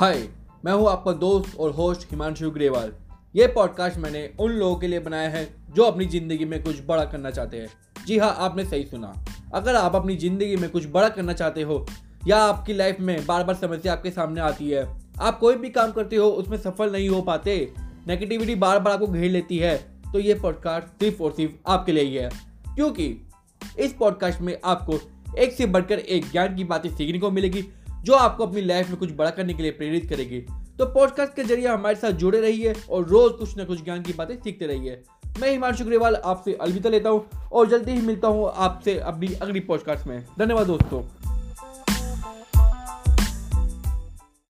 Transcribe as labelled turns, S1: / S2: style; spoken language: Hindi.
S1: हाय, मैं हूँ आपका दोस्त और होस्ट हिमांशु ग्रेवाल। ये पॉडकास्ट मैंने उन लोगों के लिए बनाया है जो अपनी ज़िंदगी में कुछ बड़ा करना चाहते हैं। जी हाँ आपने सही सुना। अगर आप अपनी ज़िंदगी में कुछ बड़ा करना चाहते हो, या आपकी लाइफ में बार बार समस्या आपके सामने आती है, आप कोई भी काम करते हो, उसमें सफल नहीं हो पाते नेगेटिविटी बार बार आपको घेर लेती है तो ये पॉडकास्ट सिर्फ़ और सिर्फ़ आपके लिए ही है। क्योंकि इस पॉडकास्ट में आपको एक से बढ़कर एक ज्ञान की बातें सीखने को मिलेगी जो आपको अपनी लाइफ में कुछ बड़ा करने के लिए प्रेरित करेगी। तो पॉडकास्ट के ज़रिए हमारे साथ जुड़े रहिए और रोज कुछ न कुछ ज्ञान की बातें सीखते रहिए। मैं हिमांशु ग्रेवाल आपसे अलविदा लेता हूँ और जल्दी ही मिलता हूँ आपसे अपनी अगली पॉडकास्ट में। धन्यवाद दोस्तों।